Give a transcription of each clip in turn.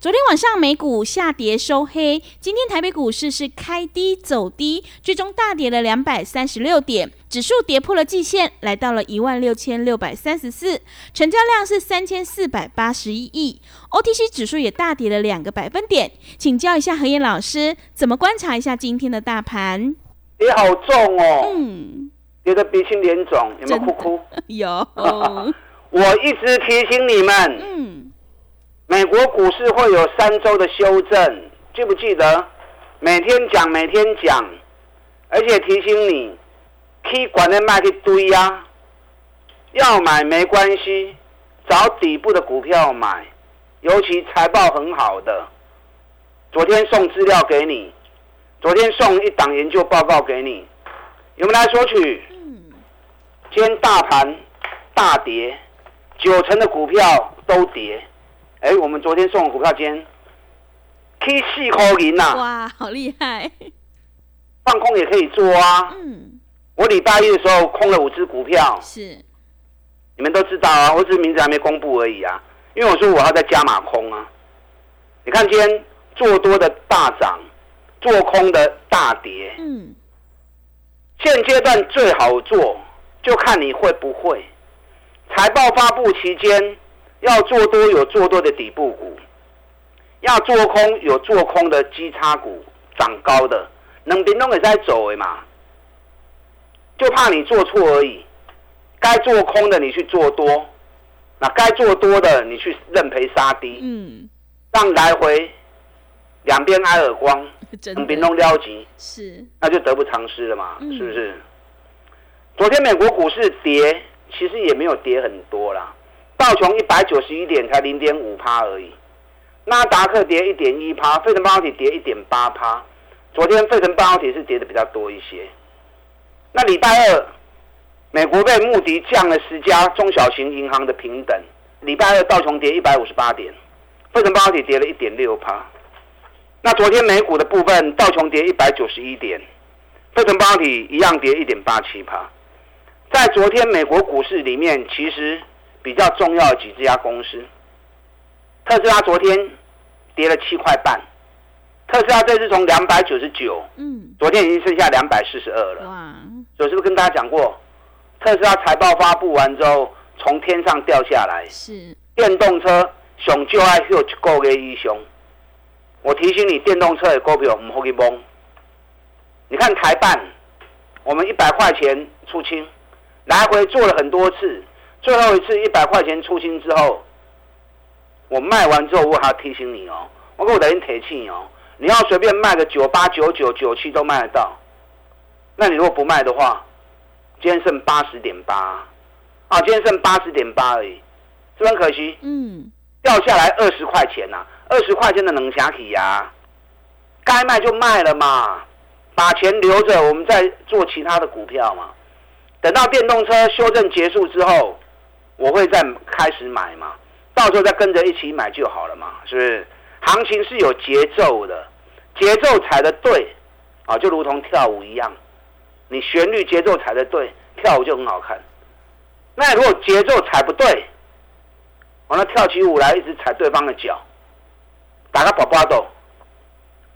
昨天晚上美股下跌收黑，今天台北股市是开低走低，最终大跌了两百三十六点，指数跌破了季线，来到了一万六千六百三十四，成交量是三千四百八十一亿，OTC 指数也大跌了两个百分点。请教一下何燕老师，怎么观察一下今天的大盘？跌好重哦，嗯，跌得鼻青脸肿，有没有哭哭？有。我一直提醒你们，嗯。美国股市会有三周的修正，记不记得？每天讲，每天讲，而且提醒你，可以管的卖一堆呀。要买没关系，找底部的股票买，尤其财报很好的。昨天送资料给你，昨天送一档研究报告给你，有没有来索取？今天大盘大跌，九成的股票都跌。哎，我们昨天送的股票今天 K 四块零呐！哇，好厉害！放空也可以做啊。嗯。我礼拜一的时候空了五只股票。是。你们都知道啊，我只是名字还没公布而已啊。因为我说我要再加码空啊。你看今天做多的大涨，做空的大跌。嗯。现阶段最好做，就看你会不会。财报发布期间。要做多有做多的底部股，要做空有做空的基差股，涨高的，能边都也在走的嘛，就怕你做错而已。该做空的你去做多，那该做多的你去认赔杀低，嗯，让来回两边挨耳光，能边弄撩急，是，那就得不偿失了嘛，是不是？昨天美国股市跌，其实也没有跌很多啦。道琼一百九十一点，才零点五趴而已。纳达克跌一点一趴，费城半导体跌一点八趴。昨天费城半导体是跌的比较多一些。那礼拜二，美国被穆迪降了十家中小型银行的平等。礼拜二道琼跌一百五十八点，费城半导体跌了一点六趴。那昨天美股的部分，道琼跌一百九十一点，费城半导体一样跌一点八七趴。在昨天美国股市里面，其实。比较重要的几家公司，特斯拉昨天跌了七块半，特斯拉这次从两百九十九，嗯，昨天已经剩下两百四十二了。哇！我是不是跟大家讲过，特斯拉财报发布完之后从天上掉下来？是电动车熊就爱有一个月一熊。我提醒你，电动车的股票唔好去蒙。你看台办，我们一百块钱出清，来回做了很多次。最后一次一百块钱出清之后，我卖完之后，我还要提醒你哦，我给我等于铁气哦，你要随便卖个九八九九九七都卖得到，那你如果不卖的话，今天剩八十点八，啊，今天剩八十点八而已，是不是很可惜？嗯，掉下来二十块钱呐，二十块钱的冷霞体呀，该卖就卖了嘛，把钱留着，我们再做其他的股票嘛，等到电动车修正结束之后。我会再开始买嘛，到时候再跟着一起买就好了嘛，是不是？行情是有节奏的，节奏踩的对，啊，就如同跳舞一样，你旋律节奏踩的对，跳舞就很好看。那如果节奏踩不对，完了跳起舞来一直踩对方的脚，打个宝宝豆，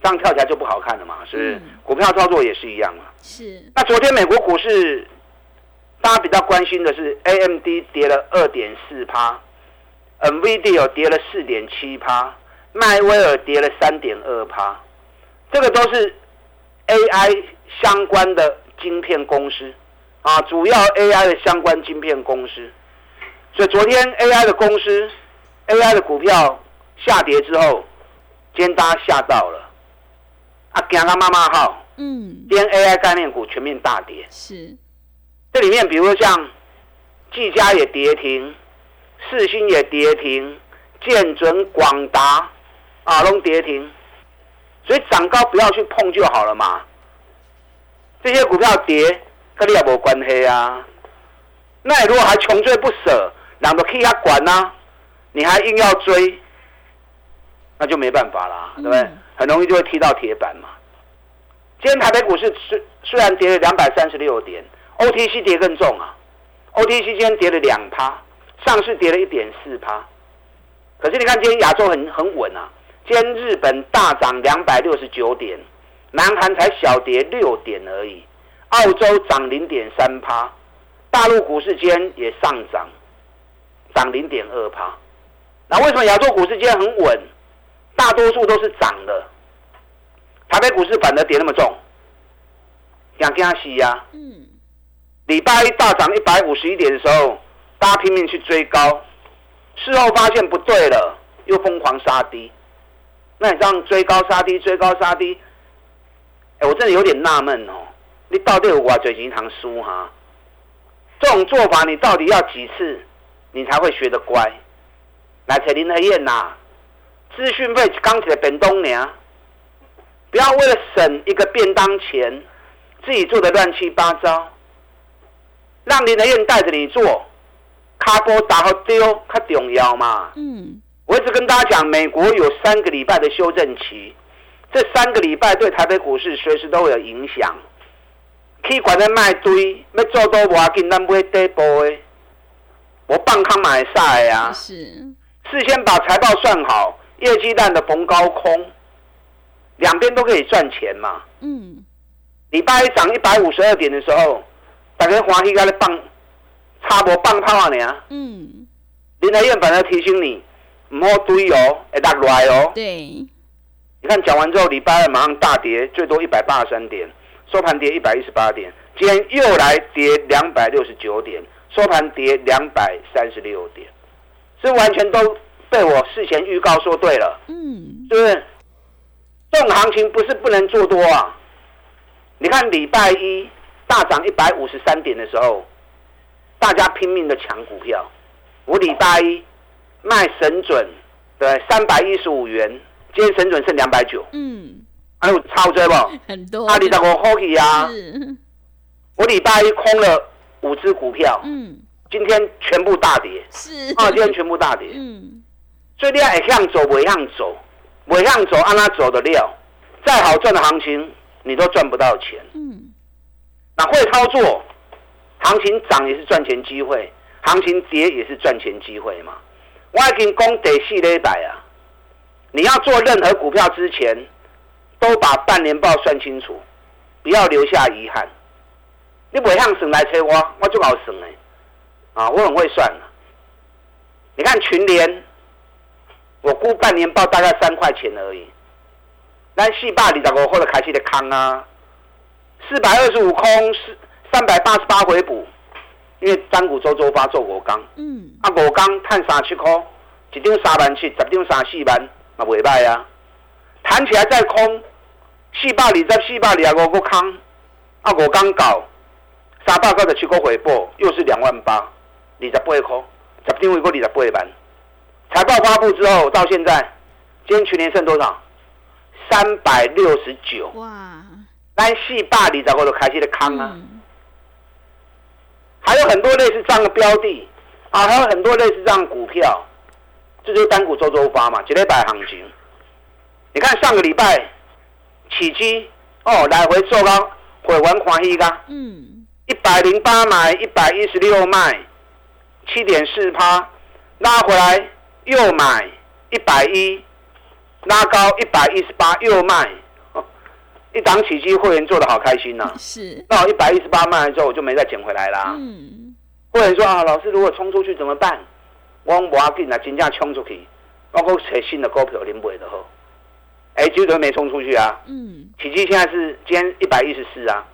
这样跳起来就不好看了嘛，是不是？股票操作也是一样嘛。是。那昨天美国股市。大家比较关心的是，A M D 跌了二点四趴，N V D 有跌了四点七趴，迈威尔跌了三点二趴，这个都是 A I 相关的晶片公司啊，主要 A I 的相关晶片公司。所以昨天 A I 的公司，A I 的股票下跌之后，今天大家吓到了，啊，给他妈妈号，嗯，连 AI 概念股全面大跌。是，这里面比如说像技嘉也跌停，世新也跌停，建准、广达啊都跌停，所以涨高不要去碰就好了嘛。这些股票跌跟你也没关系啊。那你如果还穷追不舍，两个 K 它管呢，你还硬要追，那就没办法啦，对不对？嗯很容易就会踢到铁板嘛。今天台北股市虽虽然跌了两百三十六点，OTC 跌更重啊，OTC 今天跌了两趴，上市跌了一点四趴。可是你看今天亚洲很很稳啊，今天日本大涨两百六十九点，南韩才小跌六点而已，澳洲涨零点三趴，大陆股市今天也上涨，涨零点二趴。那为什么亚洲股市今天很稳？大多数都是涨的，台北股市反而跌那么重，想跟他洗呀。嗯，礼拜一大涨一百五十一点的时候，大家拼命去追高，事后发现不对了，又疯狂杀低。那你这样追高杀低，追高杀低，哎，我真的有点纳闷哦，你到底有我嘴银行输哈？这种做法你到底要几次，你才会学得乖？来，彩林和燕呐，资讯费刚起来本东娘，不要为了省一个便当钱，自己做的乱七八糟。让林德燕带着你做，卡波打好丢，较重要嘛。嗯，我一直跟大家讲，美国有三个礼拜的修正期，这三个礼拜对台北股市随时都会有影响。去管在卖堆，要做多无要紧，咱买底部的，我放空买晒啊。是，事先把财报算好，业绩烂的逢高空，两边都可以赚钱嘛。嗯，礼拜一涨一百五十二点的时候，大家欢喜在咧放，差无放炮啊尔。嗯，林台院反而提醒你，唔好堆哦，会落来哦。对，你看讲完之后，礼拜二马上大跌，最多一百八十三点，收盘跌一百一十八点，今天又来跌两百六十九点，收盘跌两百三十六点，这完全都被我事前预告说对了，嗯，是不是？这种行情不是不能做多啊！你看礼拜一大涨一百五十三点的时候，大家拼命的抢股票，我礼拜一卖神准，对，三百一十五元，今天神准剩两百九，嗯，还有超追不？很多，阿里十五块起啊！是，我礼拜一空了五只股票，嗯，今天全部大跌，是，啊，今天全部大跌，嗯，所以你要会向走，不向走，不向走，按他走的料，再好赚的行情，你都赚不到钱。嗯，那会操作，行情涨也是赚钱机会，行情跌也是赚钱机会嘛。我已经讲第四礼拜啊，你要做任何股票之前，都把半年报算清楚，不要留下遗憾。你不向省来催我，我就好省哎，啊，我很会算。你看群联，我估半年报大概三块钱而已，那四百二十五或者开始的康啊。四百二十五空，四三百八十八回补，因为张股周周发做五钢，嗯，啊五钢探三七空，一张三万七，十张三四万，嘛袂歹啊。弹起来再空，四百二十、四百二十五个空，啊五钢搞三百九十七个回报，又是两万八，二十八空，十张一个二十八万。财报发布之后到现在，今天全年剩多少？三百六十九。哇，咱四百二十五就开始的康啊，嗯，还有很多类似这样的标的啊，还有很多类似这样的股票，这就是单股周周发嘛，一礼拜行情。你看上个礼拜起基哦，来回做高，会玩欢喜噶，嗯，一百零八买，一百一十六卖，七点四趴，拉回来又买一百一，拉高一百一十八又卖，哦一档起基会员做的好开心呐、是，那我一百一十八卖了之后，我就没再捡回来啦。嗯，会员说啊，老师如果冲出去怎么办？我讲无要紧啊，真正冲出去，我讲找新的股票领买的好。哎，结果没冲出去啊。嗯，起基现在是今天一百一十四啊，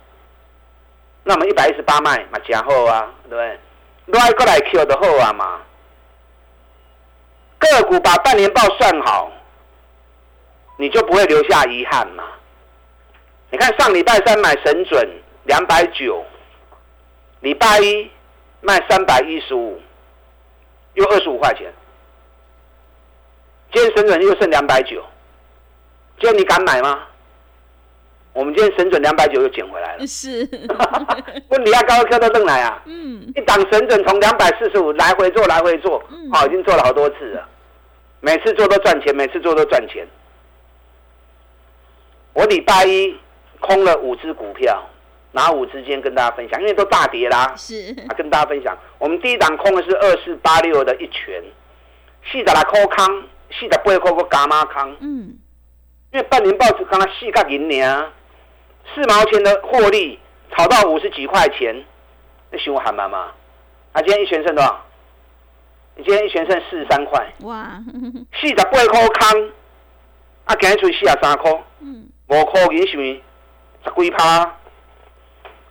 那我们一百一十八卖嘛，加好啊，对不对？来过来 Q 的好啊嘛。个股把半年报算好，你就不会留下遗憾嘛。你看上礼拜三买神准两百九，礼拜一卖三百一十五，又二十五块钱。今天神准又剩两百九，今天你敢买吗？我们今天神准两百九又捡回来了。是，问你要高科到正来啊？嗯，一档神准从两百四十五来回做，来回做，嗯哦，已经做了好多次了，每次做都赚钱，每次做都赚钱。我礼拜一空了五只股票，哪五只今天跟大家分享？因为都大跌啦，是，啊，跟大家分享。我们第一档空的是二四八六的一拳，四十来块康，四十八块个伽马康，嗯，因为半年报纸刚刚四角银年，四毛钱的获利炒到五十几块钱，那行我喊妈妈。啊，今天一拳剩多少？你今天一拳剩四十三块，哇，四十八块康，啊，今日出四十三块，嗯，五块银是咪十几趴？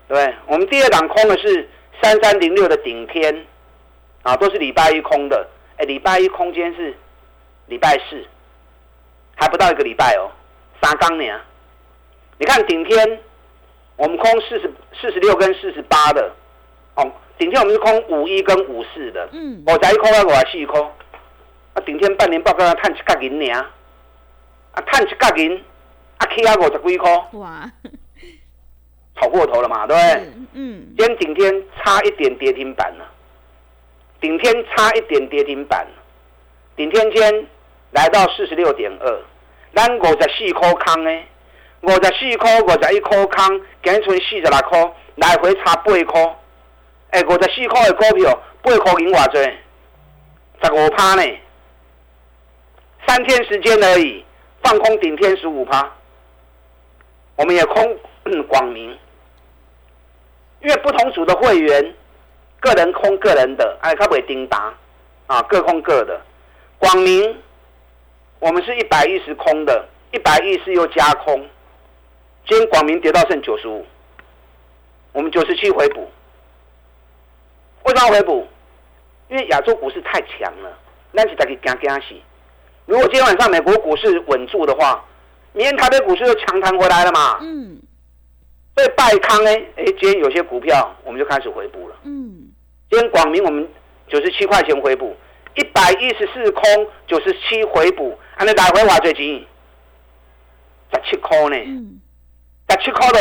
对？我们第二档空的是三三零六的顶天，啊，都是礼拜一空的。哎，礼拜一空间是礼拜四，还不到一个礼拜哦，三刚年。你看顶天，我们空四十四十六跟四十八的，哦，顶天我们是空五一跟五四的，嗯，五十一块到五十四空，啊，顶天半年报告要探一角银尔，啊，探一角银，啊，起啊五十几块，哇，炒过头了嘛，对不对？是，嗯，今天顶天差一点跌停板了，顶天差一点跌停板，顶天今天来到四十六点二，咱五十四块空呢，五十四块、五十一块空，今日剩四十六块，来回差八块。哎，五十四块的股票，八块银偌济？十五趴呢？三天时间而已，放空顶天十五趴，我们也空广明。因为不同组的会员，个人空个人的，哎，他不会叮当，啊，各空各的。广明，我们是一百一十空的，一百一十又加空，今天广明跌到剩九十五，我们九十七回补。为什么回补？因为亚洲股市太强了，那是大家惊惊死。如果今天晚上美国股市稳住的话，明天台北股市又强弹回来了嘛？嗯，所以拜康呢，哎，今天有些股票我们就开始回补了。嗯，今天广明我们九十七块钱回补，一百一十四空，九十七回补，安尼来回话最钱，十七块呢，嗯，十七块都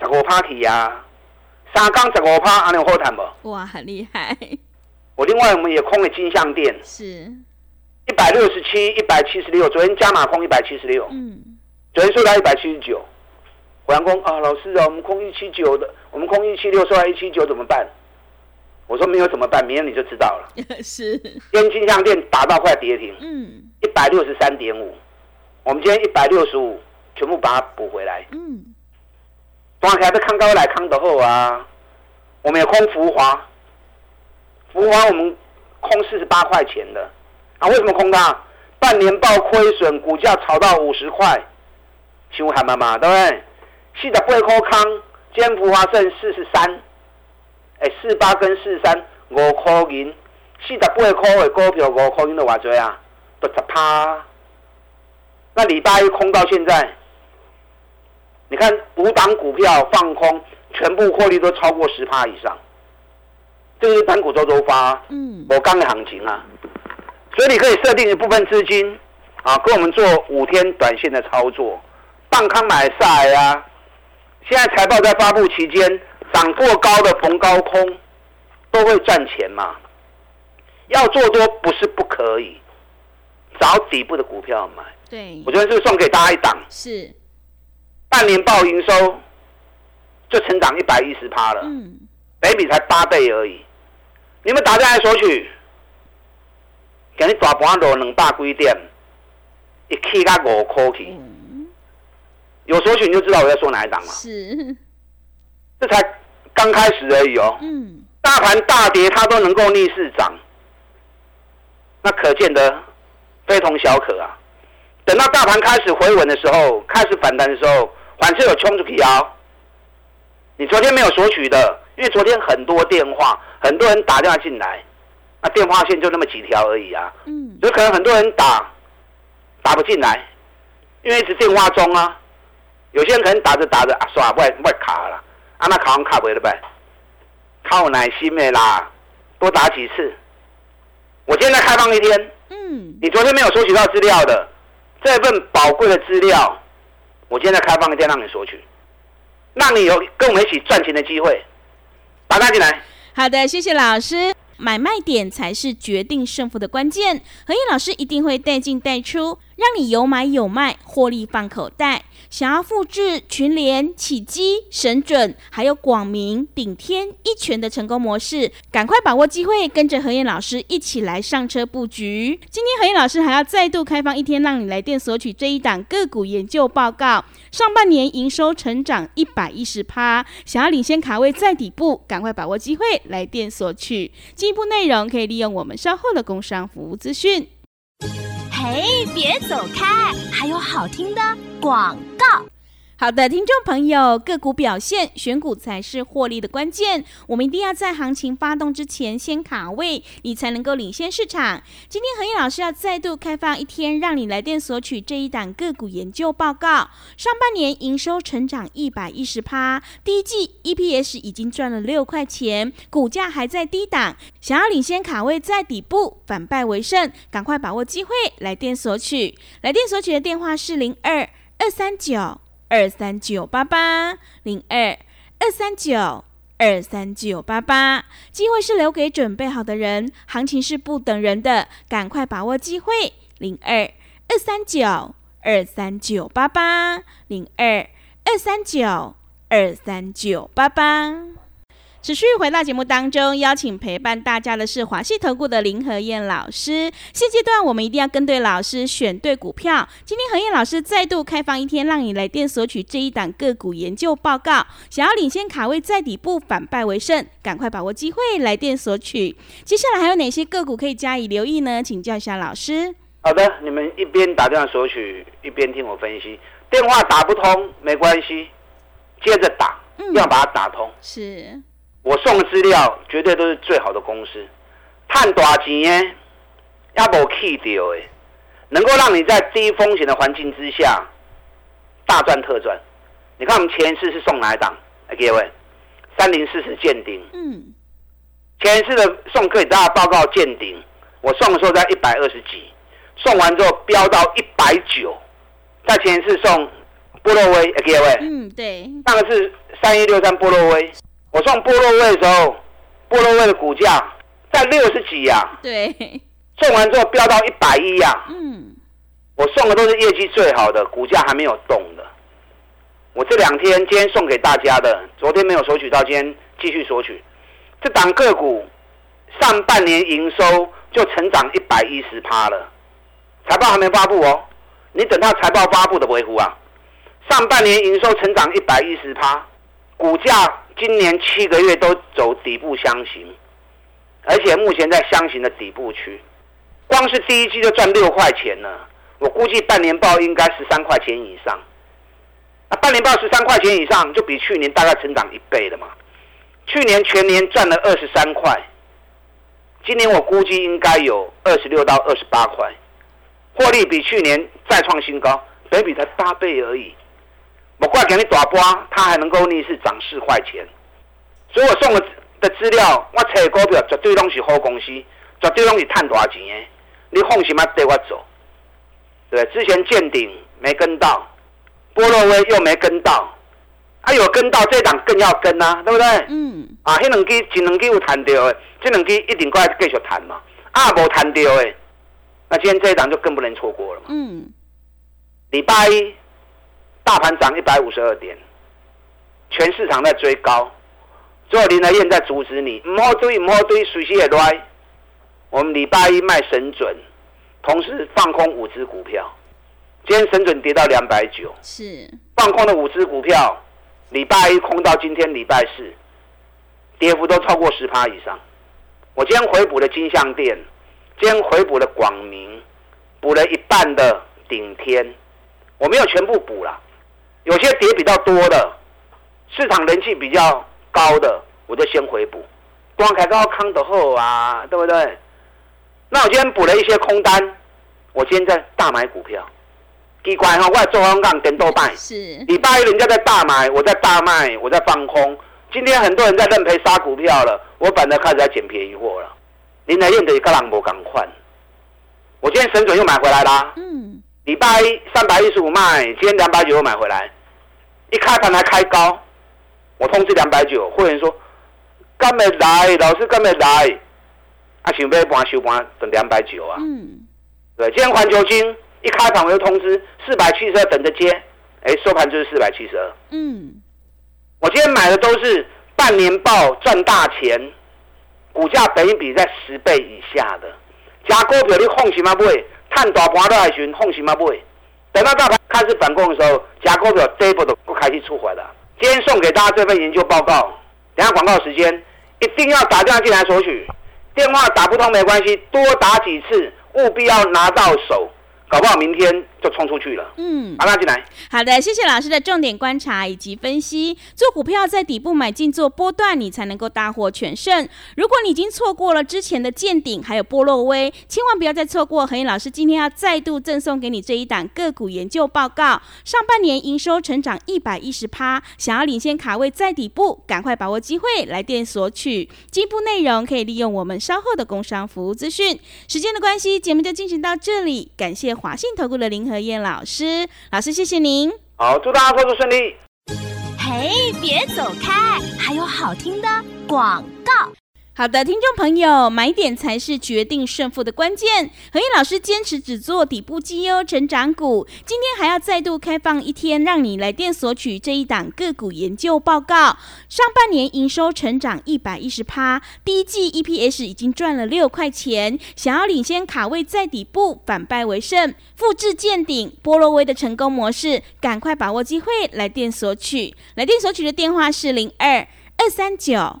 十五趴起呀，三杠十五趴，安尼有好谈不？哇，很厉害，我另外我们也空了金项店，是，一百六十七、一百七十六，昨天加码空一百七十六，嗯，昨天收到一百七十九。我阳空啊，老师啊，我们空一七九的，我们空一七六收到一七九怎么办？我说没有怎么办，明天你就知道了。是，今天金项店打到快跌停，嗯，一百六十三点五，我们今天一百六十五，全部把它补回来。嗯，当然还是康高来康德后啊，我们也空浮华，福华我们空四十八块钱的啊，为什么空它？半年报亏损，股价炒到五十块，请问海妈妈对不对？四十八块康，今天福华剩四十三，哎，四八跟四十三五块银，四十八块的股票五块银的偌济啊，都十趴。那礼拜一空到现在。你看五档股票放空，全部获利都超过十趴以上，这就是单股周周发，嗯，我刚的行情啊。所以你可以设定一部分资金啊，跟我们做五天短线的操作，半康买晒啊。现在财报在发布期间，涨过高的逢高空都会赚钱嘛。要做多不是不可以，找底部的股票买。对我，昨天是送给大家一档？是，半年报营收就成长一百一十趴了，嗯，北比才八倍而已。你们打电话索取，给你大盘落两百几点，一起到五块去。嗯，有索取你就知道我在说哪一档了。是，这才刚开始而已哦。嗯，大盘大跌它都能够逆势涨，那可见得非同小可啊。等到大盘开始回稳的时候，开始反弹的时候，反正有冲出去啊。你昨天没有索取的，因为昨天很多电话，很多人打电话进来，那电话线就那么几条而已啊，嗯，有可能很多人打打不进来，因为一直电话中啊。有些人可能打着打着啊，刷外外卡了，啊那卡完卡不了呗，靠耐心的啦，多打几次。我现在开放一天，嗯，你昨天没有索取到资料的这份宝贵的资料，我现在开放一天让你索取，让你有跟我们一起赚钱的机会，打开进来。好的，谢谢老师。买卖点才是决定胜负的关键，何燕老师一定会带进带出，让你有买有卖，获利放口袋。想要复制群联、启基、神准，还有广明、顶天一拳的成功模式，赶快把握机会，跟着何燕老师一起来上车布局。今天何燕老师还要再度开放一天，让你来电索取这一档个股研究报告。上半年营收成长一百一十趴，想要领先卡位在底部，赶快把握机会来电索取。进一步内容可以利用我们稍后的工商服务资讯。哎，别走开，还有好听的广告。好的，听众朋友，个股表现，选股才是获利的关键。我们一定要在行情发动之前先卡位，你才能够领先市场。今天何燕老师要再度开放一天，让你来电索取这一档个股研究报告。上半年营收成长一百一十趴，第一季 EPS 已经赚了六块钱，股价还在低档。想要领先卡位在底部，反败为胜，赶快把握机会来电索取。来电索取的电话是零二二三九。二三九八八零二二三九二三九八八，机会是留给准备好的人，行情是不等人的，赶快把握机会。零二二三九二三九八八零二二三九二三九八八。持续回到节目当中，邀请陪伴大家的是华系投顾的林和燕老师。现阶段我们一定要跟对老师，选对股票。今天和燕老师再度开放一天，让你来电索取这一档个股研究报告。想要领先卡位在底部，反败为胜，赶快把握机会来电索取。接下来还有哪些个股可以加以留意呢？请教一下老师。好的，你们一边打电话索取，一边听我分析。电话打不通没关系，接着打，要把它打通。是。我送的资料绝对都是最好的公司，探大钱耶，也无气掉诶，能够让你在低风险的环境之下大赚特赚。你看我们前一次是送哪一档？来各位，三零四是见顶。嗯。前一次的送给大家报告见顶，我送的时候在一百二十几，送完之后飙到一百九。在前一次送波洛威，各位。嗯，对。上个是三一六三波洛威。我送波洛威的时候，波洛威的股价在六十几呀。对。送完之后飙到一百一呀。嗯。我送的都是业绩最好的，股价还没有动的。我这两天今天送给大家的，昨天没有索取到，今天继续索取。这档个股上半年营收就成长一百一十趴了，财报还没发布哦，你等到财报发布的维护啊。上半年营收成长一百一十趴，股价。今年七个月都走底部箱型，而且目前在箱型的底部区，光是第一季就赚六块钱了。我估计半年报应该十三块钱以上。那半年报十三块钱以上，就比去年大概成长一倍了嘛。去年全年赚了二十三块，今年我估计应该有二十六到二十八块，获利比去年再创新高，本比才八倍而已。我怪给你大波，它还能够逆势涨四块钱，所以我送的的资料，我找股票绝对拢是好公司，绝对拢是赚大钱的。你放心嘛，带我走。对，之前见顶没跟到，波洛威又没跟到，啊有跟到这档更要跟啊，对不对？嗯。啊，迄两支前两支有谈到的，这两支一定该继续谈嘛。啊，无谈到的，那今天这一档就更不能错过了嘛。嗯。礼拜一。大盘涨一百五十二点，全市场在追高，最后林德燕在阻止你，唔好追，唔好追，随时也来。我们礼拜一卖神准，同时放空五只股票。今天神准跌到两百九，是放空的五只股票，礼拜一空到今天礼拜四，跌幅都超过十趴以上。我今天回补了金项店，今天回补了广明，补了一半的顶天，我没有全部补了。有些跌比较多的，市场人气比较高的，我就先回补。光凯高康的后啊，对不对？那我今天补了一些空单，我今天在大买股票，奇怪哈，我在做空杠跟豆拜。是礼拜一人家在大买，我在大卖，我在放空。今天很多人在认赔杀股票了，我反而开始在捡便宜货了。林来燕的格朗博赶快，我今天神准又买回来啦。嗯，礼拜一三百一十五卖，今天两百九又买回来，一开盘还开高，我通知两百九，会员说干没来，老师干没来，啊想要盘收盘等两百九啊。嗯，对，今天环球金一开盘我就通知四百七十二等着接，哎，收盘就是四百七十二。嗯，我今天买的都是半年报赚大钱，股价本益比在十倍以下的，加股票你放心吗？不会，探大盘都来寻放心吗？不会，等到大盘开始反攻的时候，加股票这一波都不开始出火了。今天送给大家这份研究报告，等下广告时间一定要打电话进来索取，电话打不通没关系，多打几次，务必要拿到手，搞不好明天就冲出去了。嗯，把它进来。好的，谢谢老师的重点观察以及分析。做股票在底部买进做波段，你才能够大获全胜。如果你已经错过了之前的见顶还有波洛威，千万不要再错过。何燕老师今天要再度赠送给你这一档个股研究报告，上半年营收成长一百一十趴，想要领先卡位在底部，赶快把握机会来电索取。进一步内容可以利用我们稍后的工商服务资讯。时间的关系，节目就进行到这里，感谢华信投顾的林和燕老师，老师谢谢您。好，祝大家工作顺利。嘿，别走开，还有好听的广告。好的，听众朋友，买点才是决定胜负的关键。何毅老师坚持只做底部绩优成长股，今天还要再度开放一天，让你来电索取这一档个股研究报告。上半年营收成长一百一十趴，第一季 EPS 已经赚了六块钱。想要领先卡位在底部，反败为胜，复制见顶波罗威的成功模式，赶快把握机会来电索取。来电索取的电话是零二二三九。